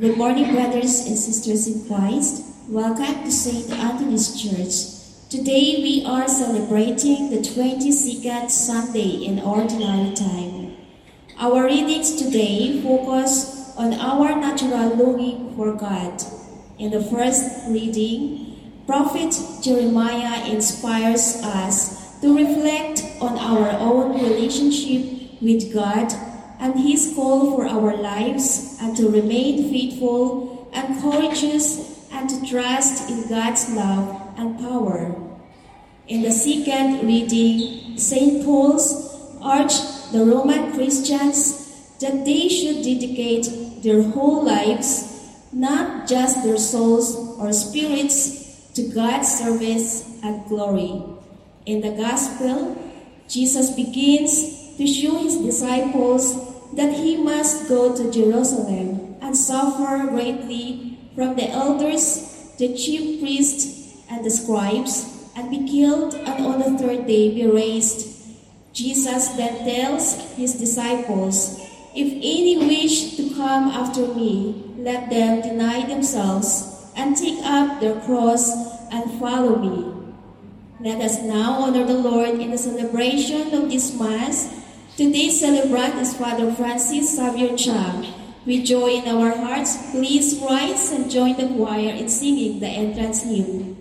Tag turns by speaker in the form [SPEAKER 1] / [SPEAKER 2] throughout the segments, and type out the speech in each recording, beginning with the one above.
[SPEAKER 1] Good morning, brothers and sisters in Christ. Welcome to St. Anthony's Church. Today we are celebrating the 22nd Sunday in Ordinary Time. Our readings today focus on our natural longing for God. In the first reading, Prophet Jeremiah inspires us to reflect on our own relationship with God and His call for our lives and to remain faithful and courageous and to trust in God's love and power. In the second reading, St. Paul's urged the Roman Christians that they should dedicate their whole lives, not just their souls or spirits, to God's service and glory. In the Gospel, Jesus begins to show his disciples that he must go to Jerusalem and suffer greatly from the elders, the chief priests, and the scribes, and be killed, and on the third day be raised. Jesus then tells his disciples, If any wish to come after me, let them deny themselves and take up their cross and follow me. Let us now honor the Lord in the celebration of this Mass Today's celebrant is Father Francis Xavier Chang. With joy in our hearts, please rise and join the choir in singing the entrance hymn.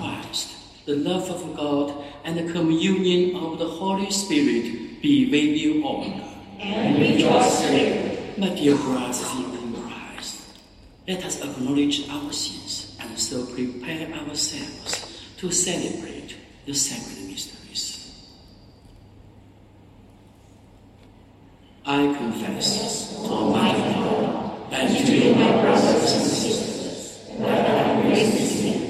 [SPEAKER 2] Christ, the love of God, and the communion of the Holy Spirit be with you all. And with your spirit. My dear brothers in Christ, let us acknowledge our sins and so prepare ourselves to celebrate the sacred mysteries. I confess to my God and to my brothers and sisters that I am sin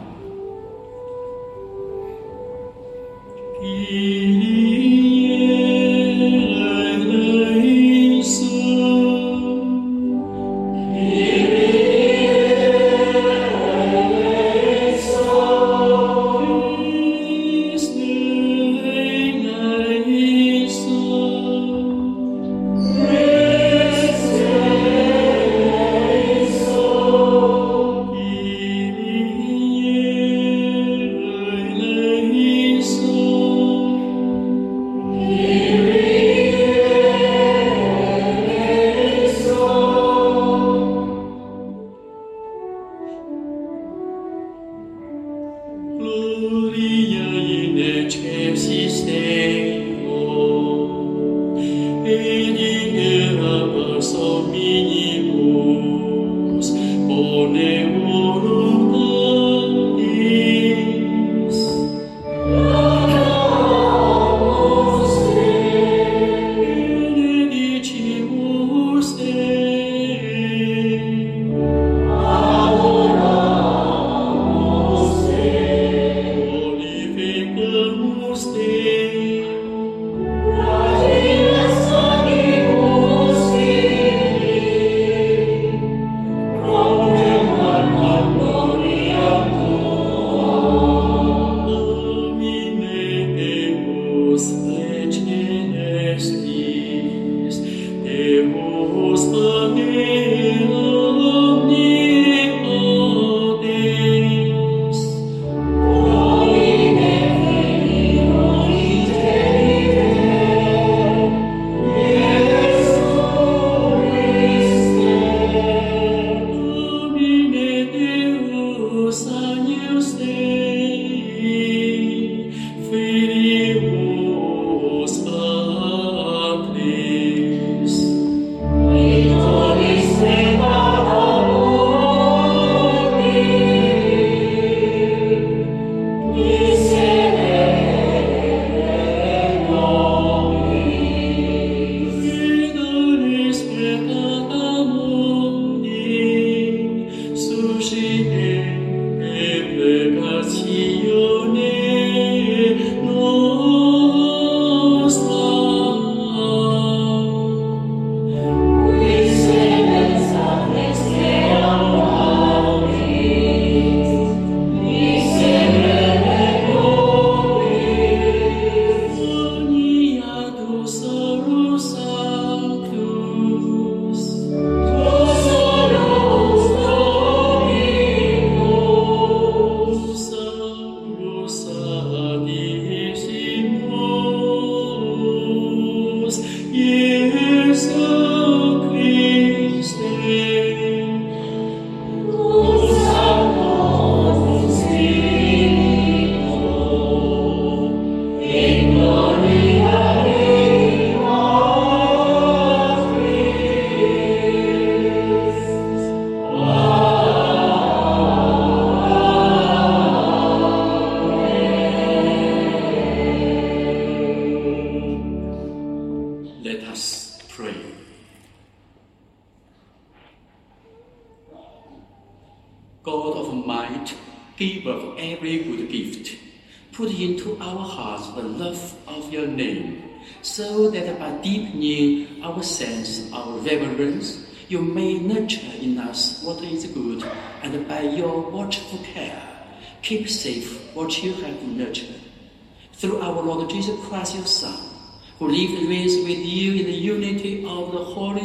[SPEAKER 2] 一。Keep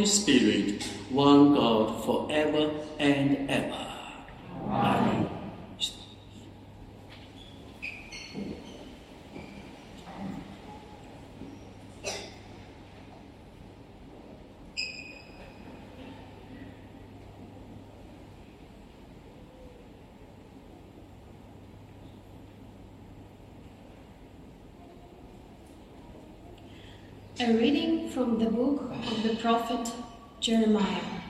[SPEAKER 2] the Holy Spirit, one God forever and ever. Amen.
[SPEAKER 1] A reading from the book of the prophet Jeremiah.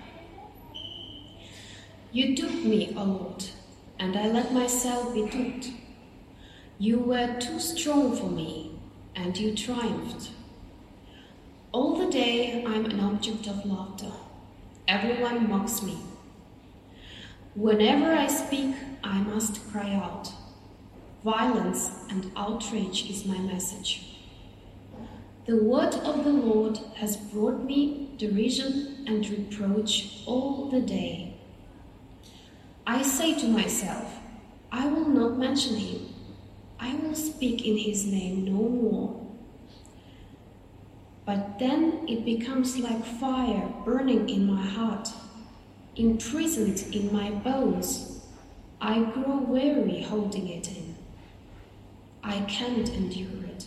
[SPEAKER 1] You took me, O Lord, and I let myself be took. You were too strong for me, and you triumphed. All the day I'm an object of laughter. Everyone mocks me. Whenever I speak, I must cry out.
[SPEAKER 3] violence and outrage is my message. The word of the Lord has brought me derision and reproach all the day. I say to myself, I will not mention him. I will speak in his name no more. But then it becomes like fire burning in my heart, imprisoned in my bones. I grow weary holding it in. I can't endure it.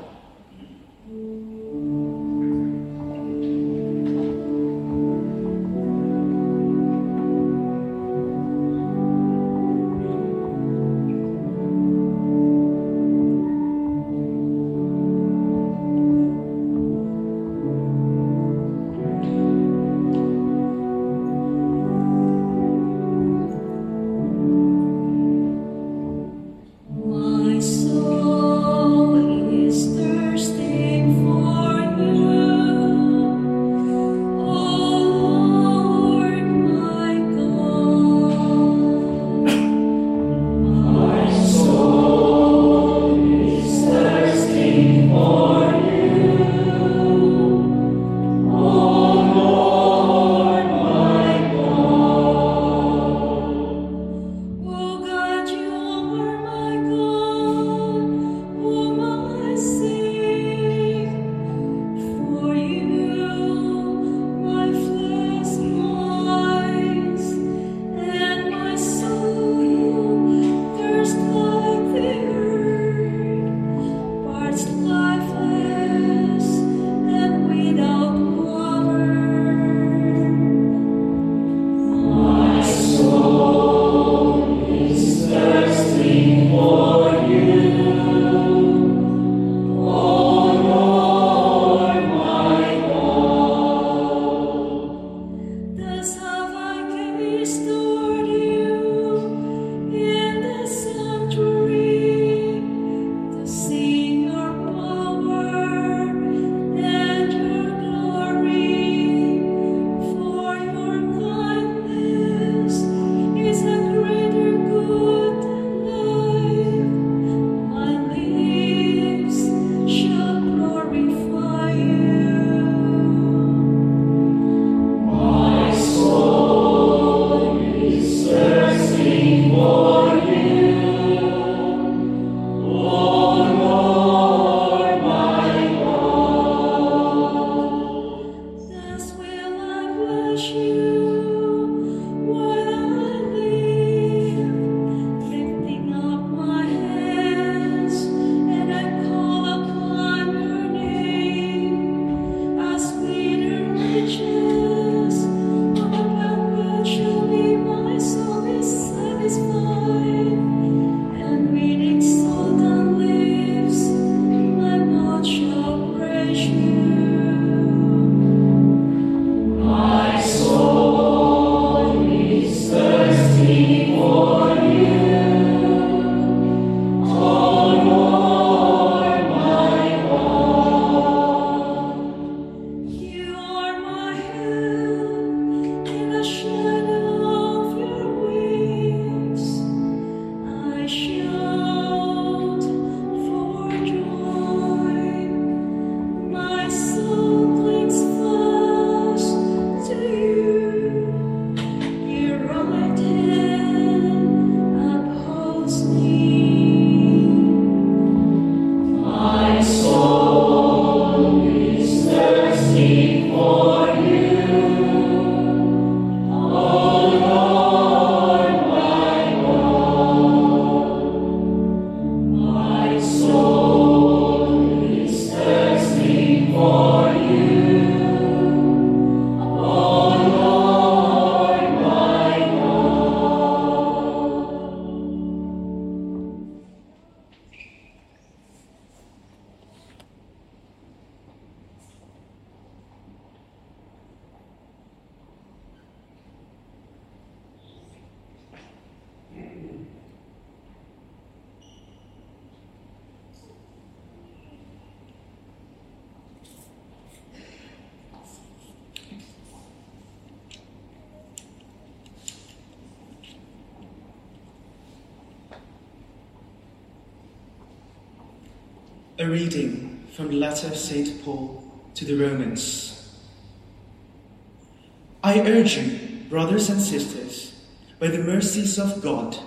[SPEAKER 4] Of God,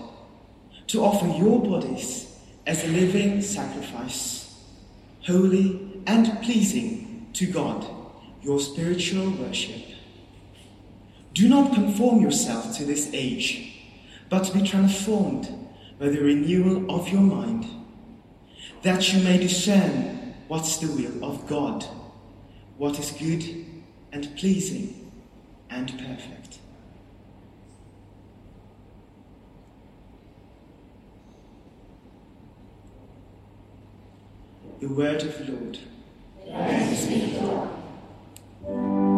[SPEAKER 4] to offer your bodies as a living sacrifice, holy and pleasing to God, your spiritual worship. Do not conform yourself to this age, but be transformed by the renewal of your mind, that you may discern what's the will of God, what is good and pleasing and perfect. The word of the Lord.
[SPEAKER 5] Thanks be to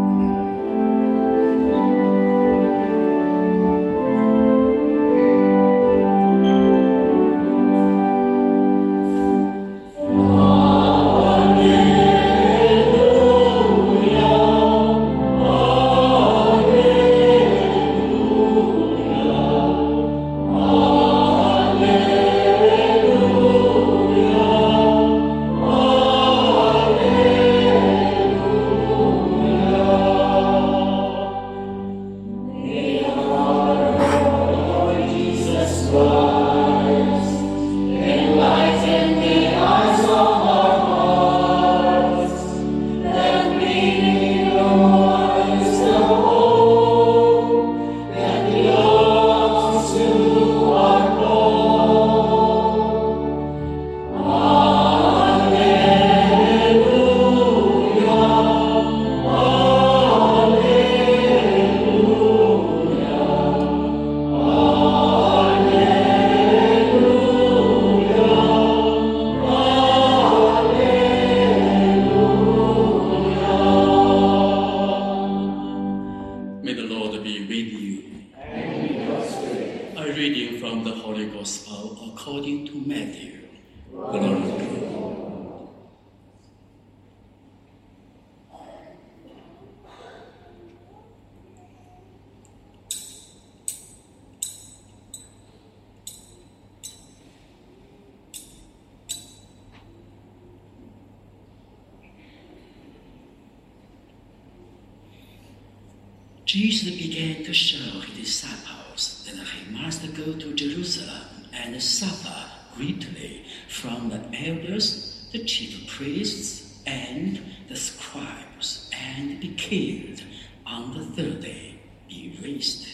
[SPEAKER 2] Jesus began to show his disciples that he must go to Jerusalem and suffer greatly from the elders, the chief priests, and the scribes, and be killed on the third day, be raised.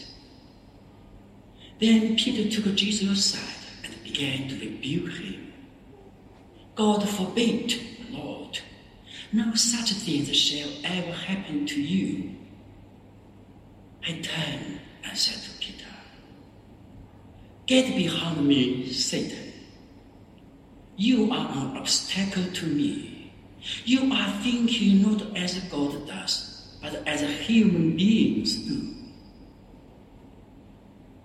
[SPEAKER 2] Then Peter took Jesus aside and began to rebuke him. God forbid, Lord, no such things shall ever happen to you. I turned and said to Peter, Get behind me, Satan. You are an obstacle to me. You are thinking not as God does, but as human beings do.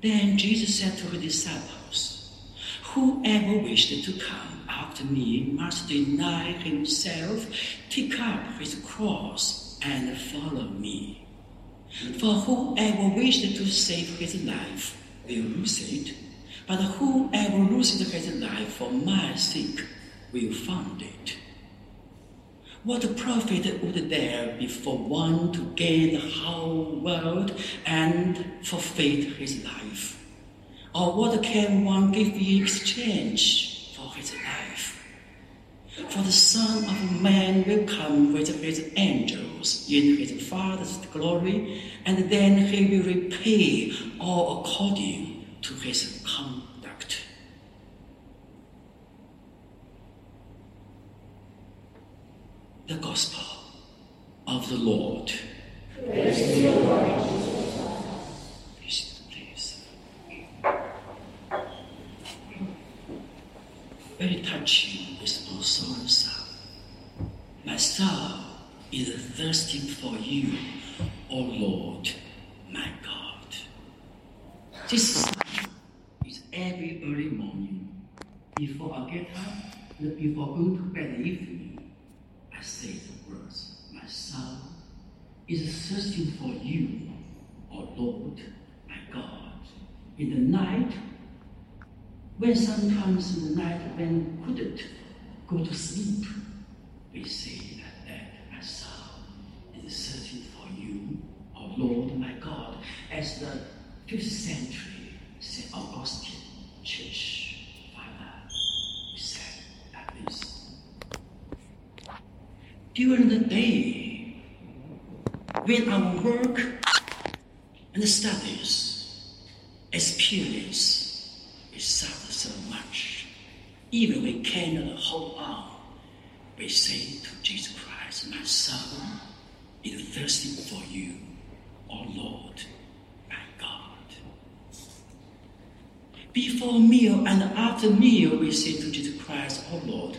[SPEAKER 2] Then Jesus said to his disciples, Whoever wished to come after me must deny himself, take up his cross, and follow me. For whoever wished to save his life will lose it, but whoever loses his life for my sake will find it. What profit would there be for one to gain the whole world and forfeit his life? Or what can one give in exchange for his life? For the Son of Man will come with his angels in his Father's glory, and then he will repay all according to his conduct. The Gospel of the Lord. Please, please. Very touching responsorial psalm. My soul is thirsting for you, O Lord, my God. This psalm is every early morning before I get up and before going to bed evening. I say the words, my soul is thirsting for you, O Lord, my God. In the night, when sometimes in the night when couldn't go to sleep, we say that my soul is searching for you, O Lord my God, as the 5th century St. Augustine Church Father said like this. During the day, when our work and studies experience we suffer so much, even we cannot hold on, we say to Jesus Christ, My soul is thirsting for you, O Lord, my God. Before meal and after meal, we say to Jesus Christ, O Lord,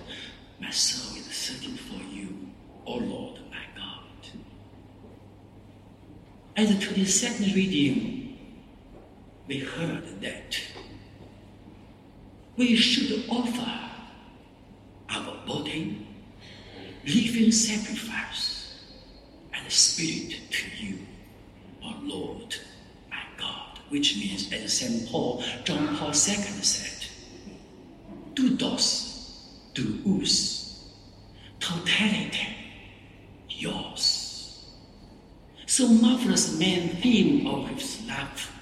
[SPEAKER 2] my soul is searching for you, O Lord, my God. To the second reading, we heard that we should offer our body, living sacrifice, and spirit to you, our Lord, my God. Which means, as St. Paul, John Paul II said, doulos, doulos, totality, yours. So marvelous main theme of his life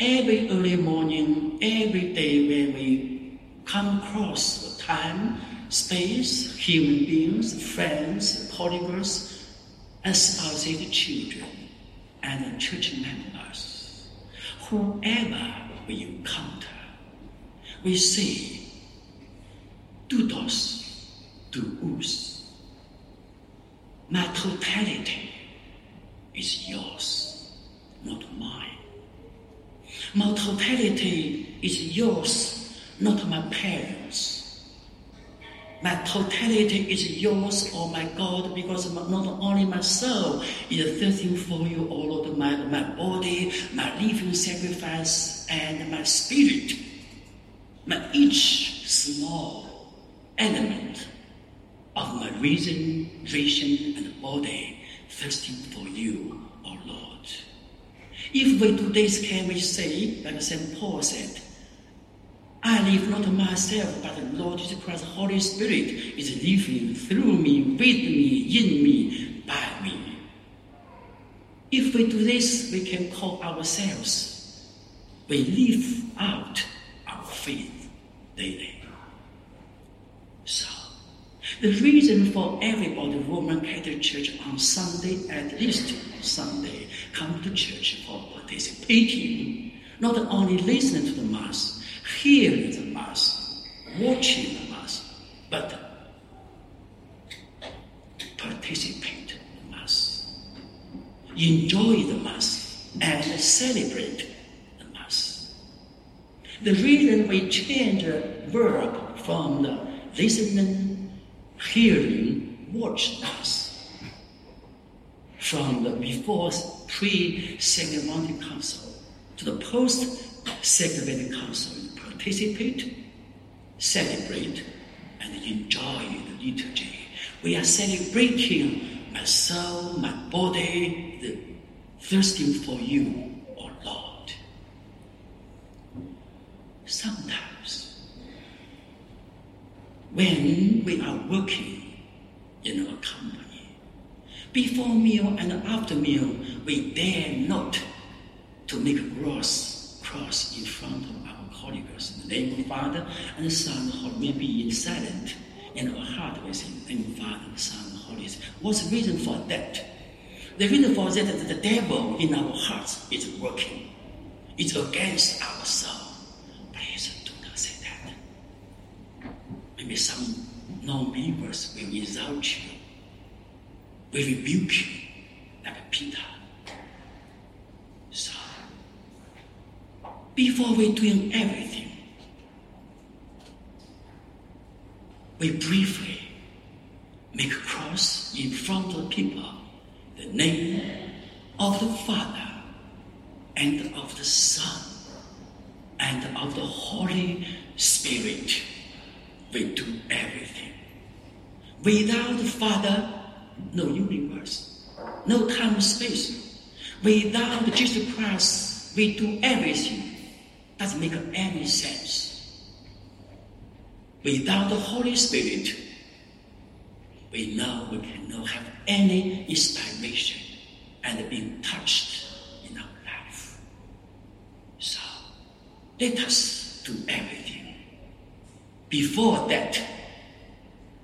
[SPEAKER 2] Every early morning, every day when we come across time, space, human beings, friends, polygons, and spouses, children, and church members, whoever we encounter, we say, doulos, doulos. My totality is yours, not mine. My totality is yours, not my parents. My totality is yours, oh my God, because not only my soul is thirsting for you, oh Lord, my, my body, my living sacrifice, and my spirit, my each small element of my reason, vision, and body thirsting for you. If we do this, can we say, like St. Paul said, I live not myself, but the Lord Jesus Christ, Holy Spirit, is living through me, with me, in me, by me. If we do this, we can call ourselves. We live out our faith daily. So, the reason for everybody, Roman Catholic Church on Sunday, at least Sunday, come to church for participating, not only listening to the Mass, hearing the Mass, watching the Mass, but participate in the Mass, enjoy the Mass, and celebrate the Mass. The reason we change the verb from the listening, hearing, watch Mass, from the before pre-Second Vatican Council to the post-Second Vatican Council participate, celebrate, and enjoy the liturgy. We are celebrating my soul, my body, the thirsting for you, O Lord. Sometimes, when we are working in our company, before meal and after meal, we dare not to make a cross, cross in front of our colleagues. In the name of Father and Son, or maybe in silent in our heart we say, name of the Father, the Son, Holy. What's the reason for that? The reason for that is that the devil in our hearts is working. It's against our soul. Please do not say that. Maybe some non-believers will insult you, will rebuke you, like Peter. So, before we're doing everything, we briefly make a cross in front of people, the name of the Father and of the Son and of the Holy Spirit. We do everything. Without the Father, no universe, no time and space. Without Jesus Christ, we do everything. Doesn't make any sense. Without the Holy Spirit, we know we cannot have any inspiration and being touched in our life. So let us do everything. Before that,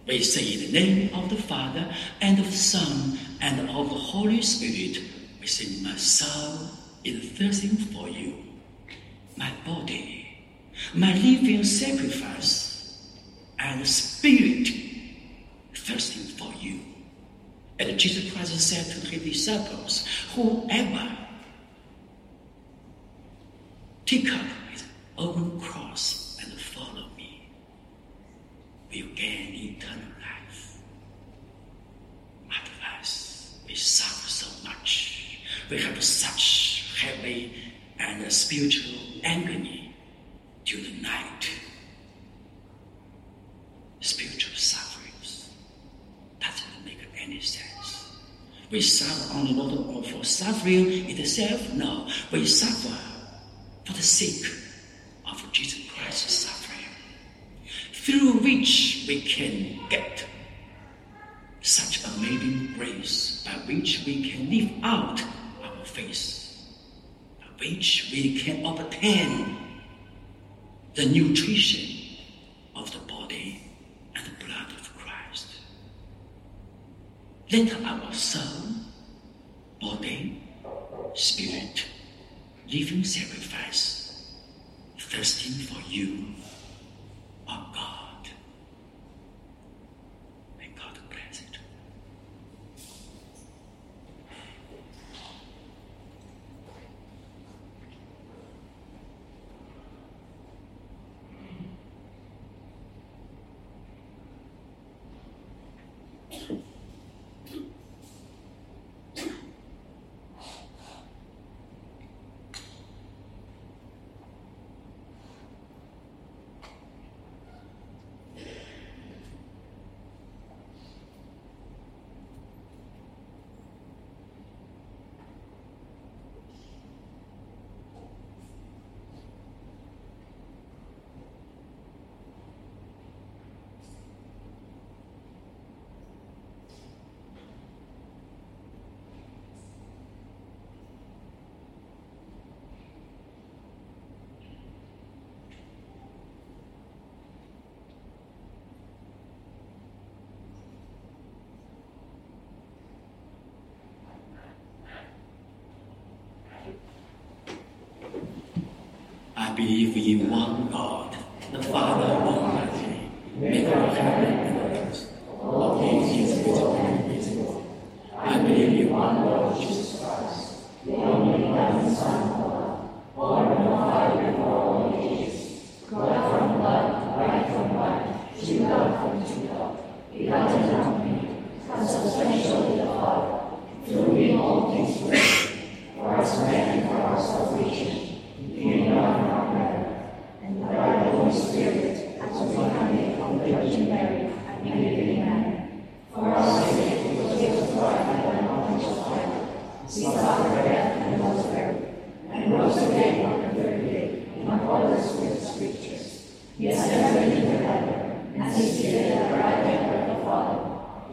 [SPEAKER 2] we say in the name of the Father and of the Son and of the Holy Spirit, we say, My soul is thirsting for you, my body, my living sacrifice, and spirit thirsting for you. And Jesus Christ said to his disciples, Whoever take up his own cross will gain eternal life. Otherwise, we suffer so much. We have such heavy and spiritual agony during the night. Spiritual sufferings. Doesn't make any sense. We suffer only not for suffering itself, no. We suffer for the sake of Jesus through which we can get such amazing grace by which we can live out our faith, by which we can obtain the nutrition of the body and the blood of Christ. Let our soul, body, spirit, living sacrifice, thirsting for you, O God. May God bless it. I believe in one God, the Father Almighty, maker of heaven and earth, all things visible and invisible. I believe in one Lord Jesus Christ, the only begotten Son of God, born of the Father before all ages, God from blood, light from light, true God from true God, begotten of me, consubstantial with the Father, through him all things were made, for us man and for our salvation. In God and our brother, and by the Holy Spirit, as we come from the Virgin Mary, and believe in man. For our sake, we was crucified by the knowledge of fire. He suffered death and was buried, and rose again on the third day, in accordance with the Scriptures. He ascended into heaven, and is seated at the right hand of the Father.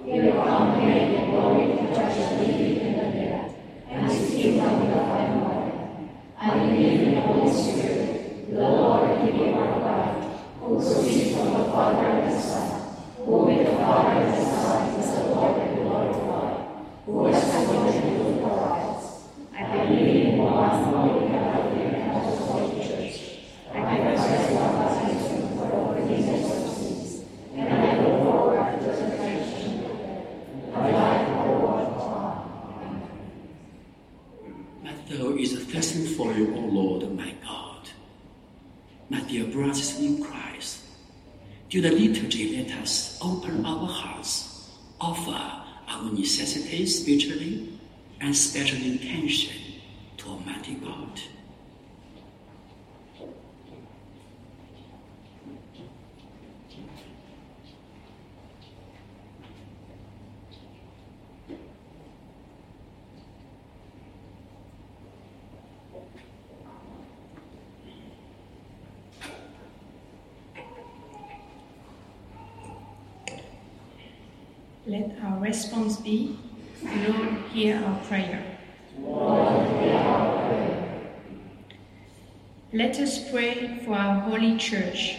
[SPEAKER 2] He will come again in glory to judge the living and the dead, and his kingdom will have no end. I believe in the Holy Spirit, the Lord and Giver of life, who proceeds from the Father and the Son, who with the Father and the Son is the Lord and glorified, who has appointed you for us. I believe in one holy Catholic and Apostolic Church. I confess one baptism for the forgiveness of sins, and I look forward to the resurrection of the dead, and the life of the world to come. My soul is thirsting for you, O Lord, my God. My dear brothers in Christ, during the liturgy, let us open our hearts, offer our necessities spiritually and special intention to Almighty God.
[SPEAKER 6] Response be, Lord, hear our prayer. Let us pray for our holy church.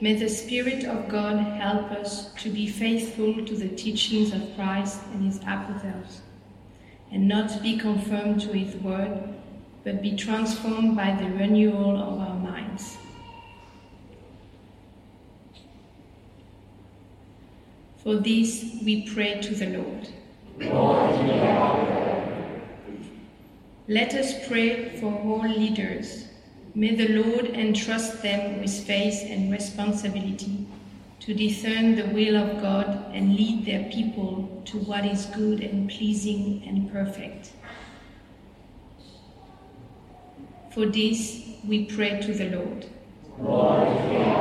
[SPEAKER 6] May the Spirit of God help us to be faithful to the teachings of Christ and his apostles, and not be conformed to his word, but be transformed by the renewal of our minds. For this we pray to the Lord. Let us pray for all leaders. May the Lord entrust them with faith and responsibility to discern the will of God and lead their people to what is good and pleasing and perfect. For this we pray to the Lord.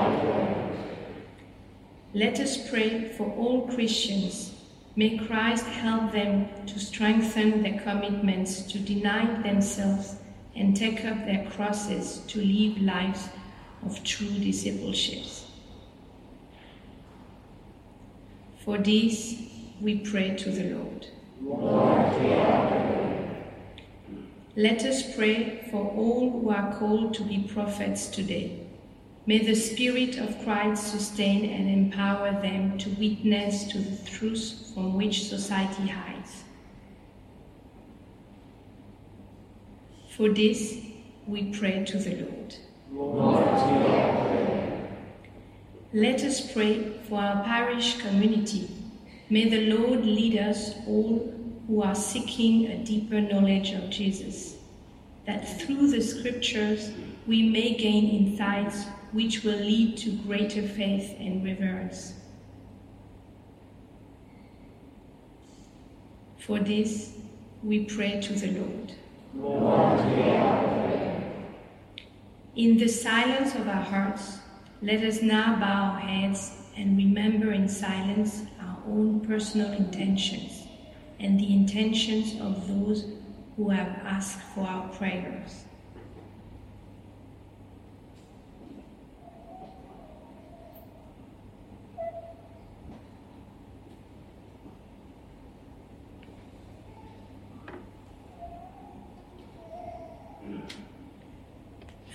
[SPEAKER 6] Let us pray for all Christians. May Christ help them to strengthen their commitments to deny themselves and take up their crosses to live lives of true discipleship. For this, we pray to the Lord. Let us pray for all who are called to be prophets today. May the Spirit of Christ sustain and empower them to witness to the truths from which society hides. For this, we pray to the Lord. Let us pray for our parish community. May the Lord lead us all who are seeking a deeper knowledge of Jesus, that through the scriptures we may gain insights which will lead to greater faith and reverence. For this, we pray to the Lord. In the silence of our hearts, let us now bow our heads and remember in silence our own personal intentions and the intentions of those who have asked for our prayers.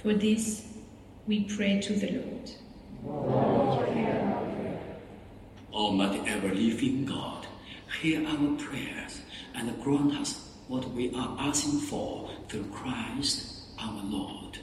[SPEAKER 6] For this, we pray to the Lord.
[SPEAKER 2] Almighty ever living God, hear our prayers and grant us what we are asking for through Christ our Lord.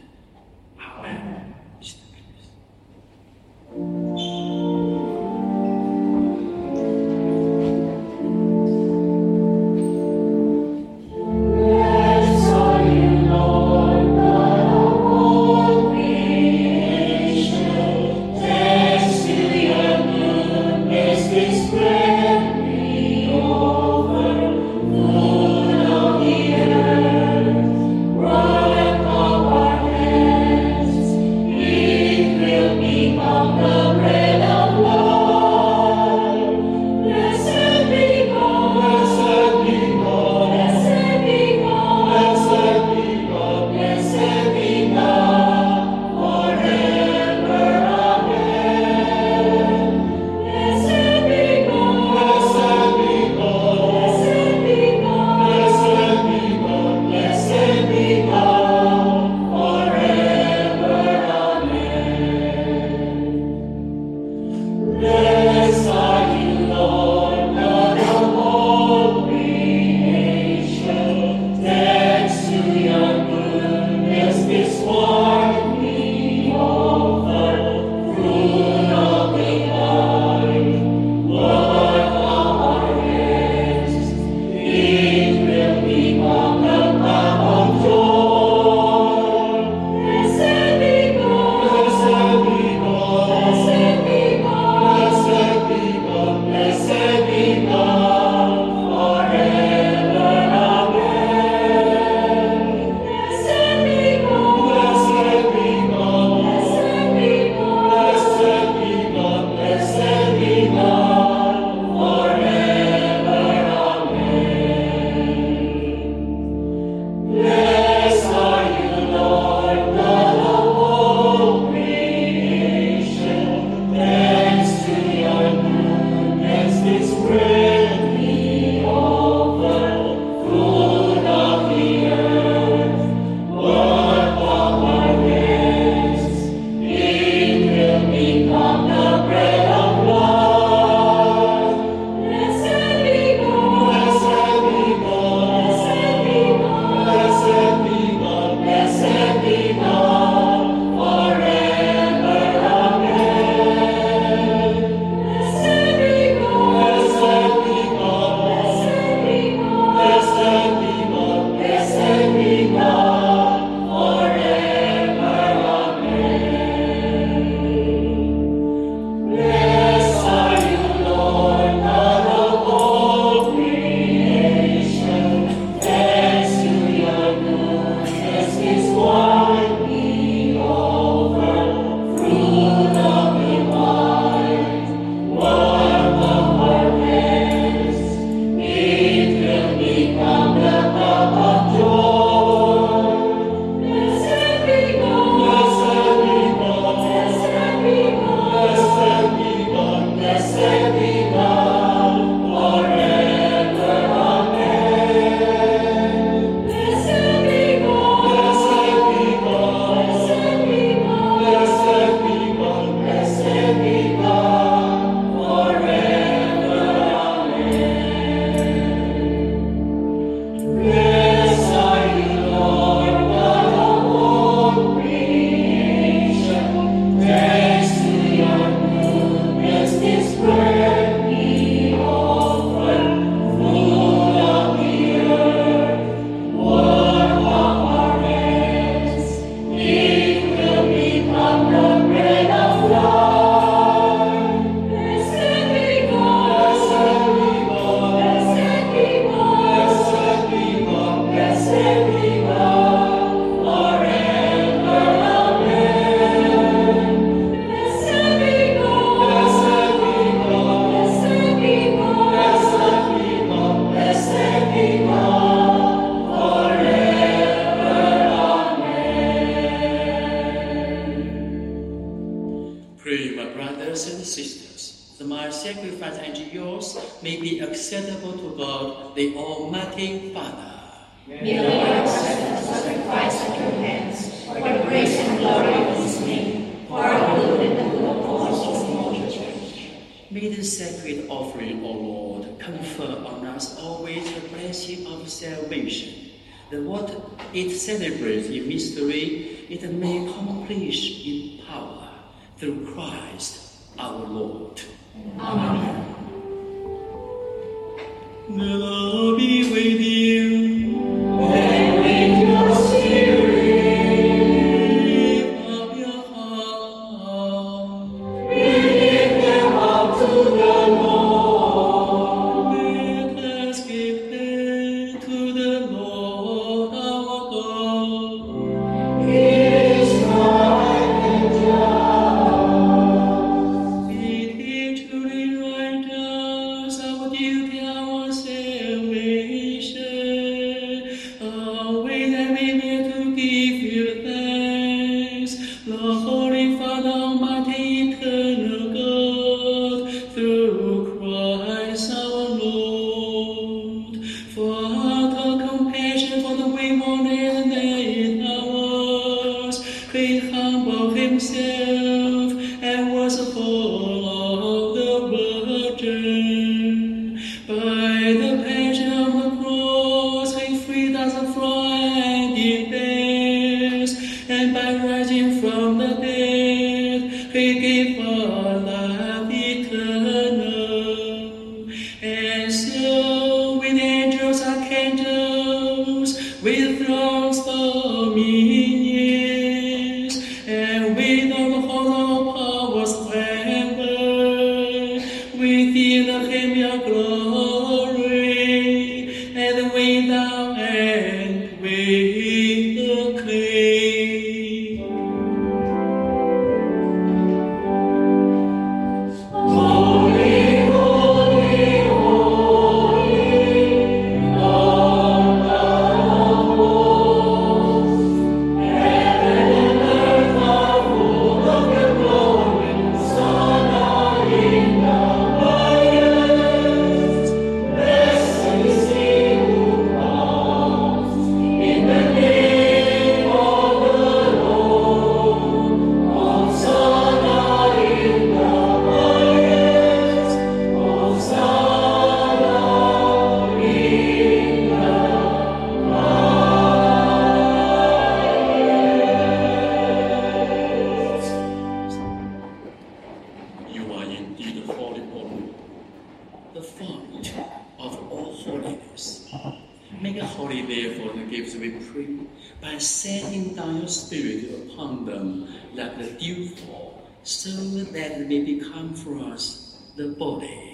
[SPEAKER 2] Was the body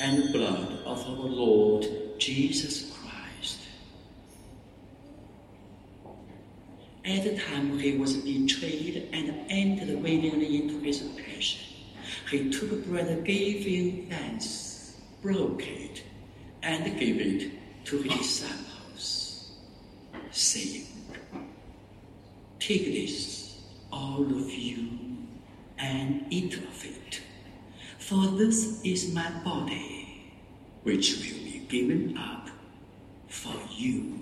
[SPEAKER 2] and blood of our Lord Jesus Christ. At the time he was betrayed and entered willingly into his passion, he took bread, gave him thanks, broke it, and gave it to his disciples, saying, Take this, all of you, and eat of it for this is my body, which will be given up for you.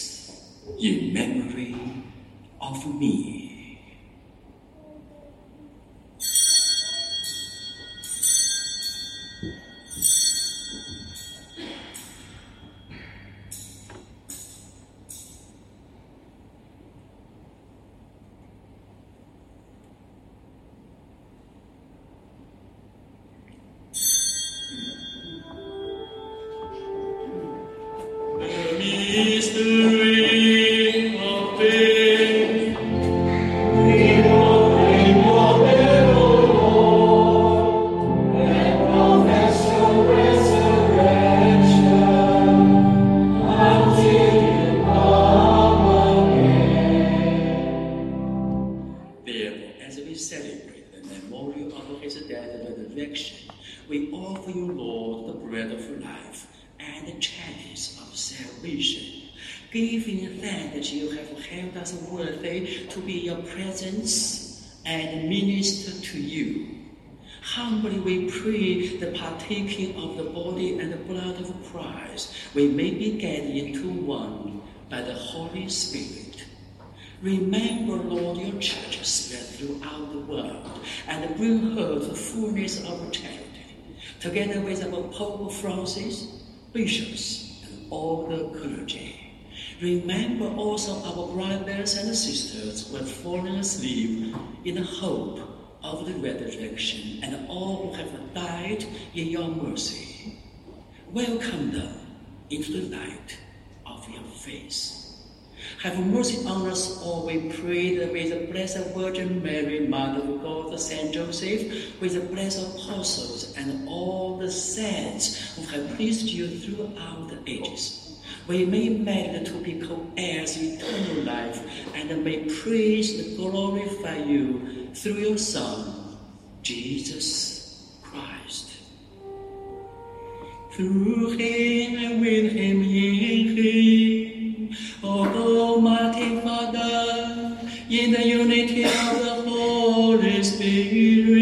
[SPEAKER 2] in memory of me. Brothers and sisters have fallen asleep in the hope of the resurrection and all who have died in your mercy. Welcome them into the light of your face. Have mercy on us all, we pray, that with the Blessed Virgin Mary, Mother of God, Saint Joseph, with the blessed apostles and all the saints who have pleased you throughout the ages. We may merit to be co-heirs of eternal life and may praise and glorify you through your Son, Jesus Christ. Through him and with him in him, O Almighty Father, in the unity of the Holy Spirit,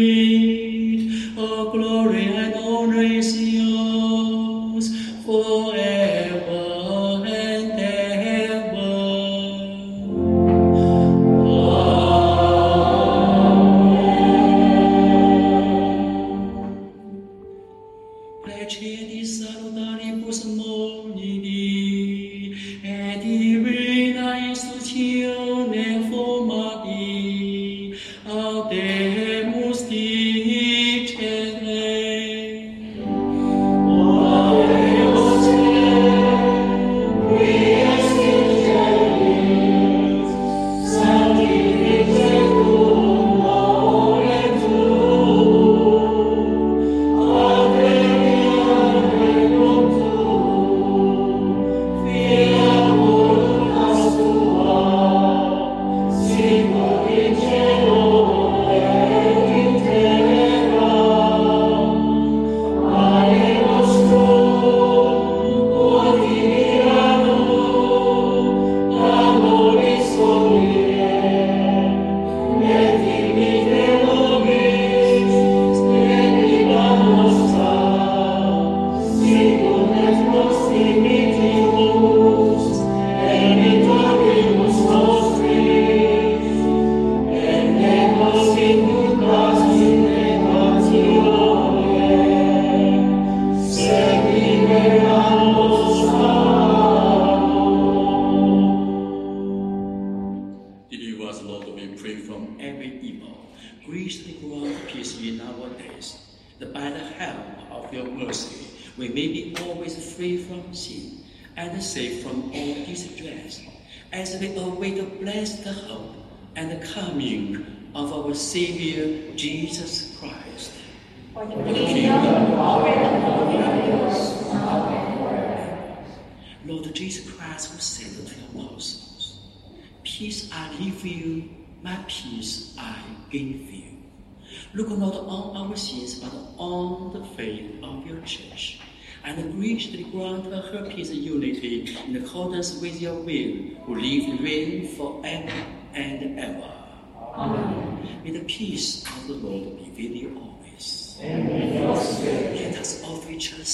[SPEAKER 2] as we await the blessed hope and the coming of our Savior Jesus Christ.
[SPEAKER 5] For the kingdom, power, and glory are yours, now and forever.
[SPEAKER 2] Lord Jesus Christ, who said to the apostles, Peace I leave you, my peace I give you. Look not on our sins, but on the faith of your church, and graciously grant her peace and unity in accordance with your will, who live and reign forever and ever.
[SPEAKER 5] Amen.
[SPEAKER 2] May the peace of the Lord be with you always.
[SPEAKER 5] And with your spirit.
[SPEAKER 2] Let us offer each other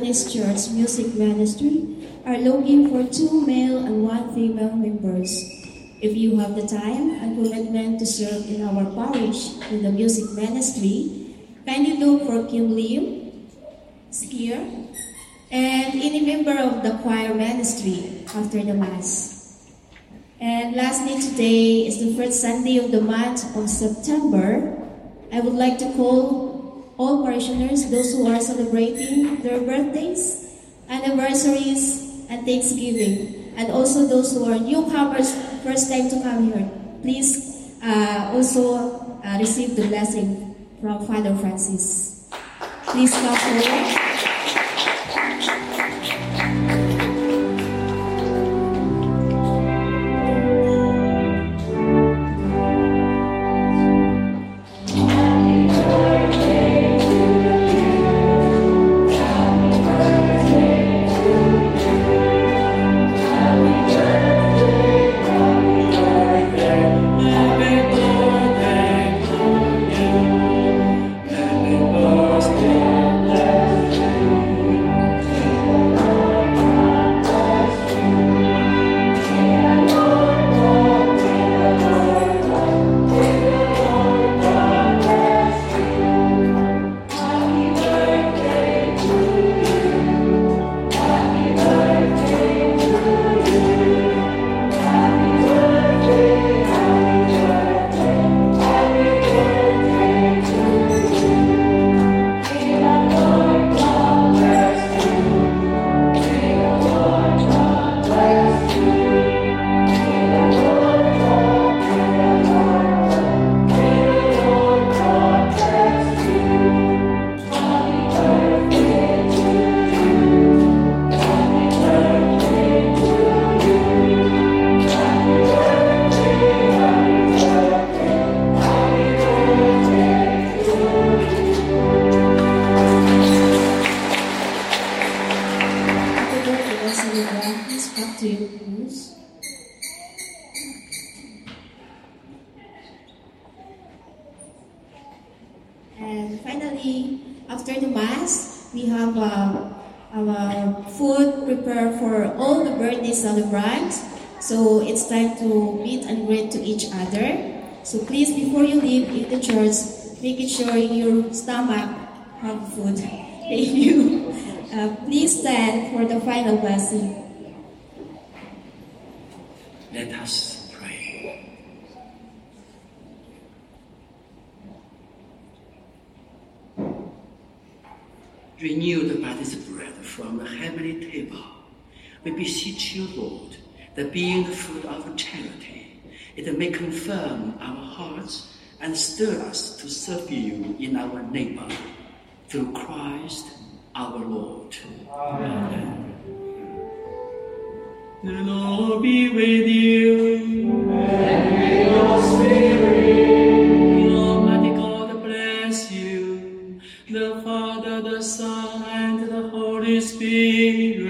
[SPEAKER 1] St. Anthony's Church Music Ministry are looking for two male and one female members. If you have the time and commitment to serve in our parish in the music ministry, kindly look for Kim Lim, here, and any member of the choir ministry after the Mass. And lastly, today is the first Sunday of the month of September. I would like to call all parishioners, those who are celebrating their birthdays, anniversaries, and Thanksgiving, and also those who are newcomers, first time to come here. Please uh, also uh, receive the blessing from Father Francis. Please come forward.
[SPEAKER 2] Let us pray. Renewed by this bread from the heavenly table, we beseech you, Lord, that being the fruit of charity, it may confirm our hearts and stir us to serve you in our neighbor, through Christ our Lord. Amen. The Lord be with you. And with your spirit. Almighty God bless you, the Father, the Son, and the Holy Spirit.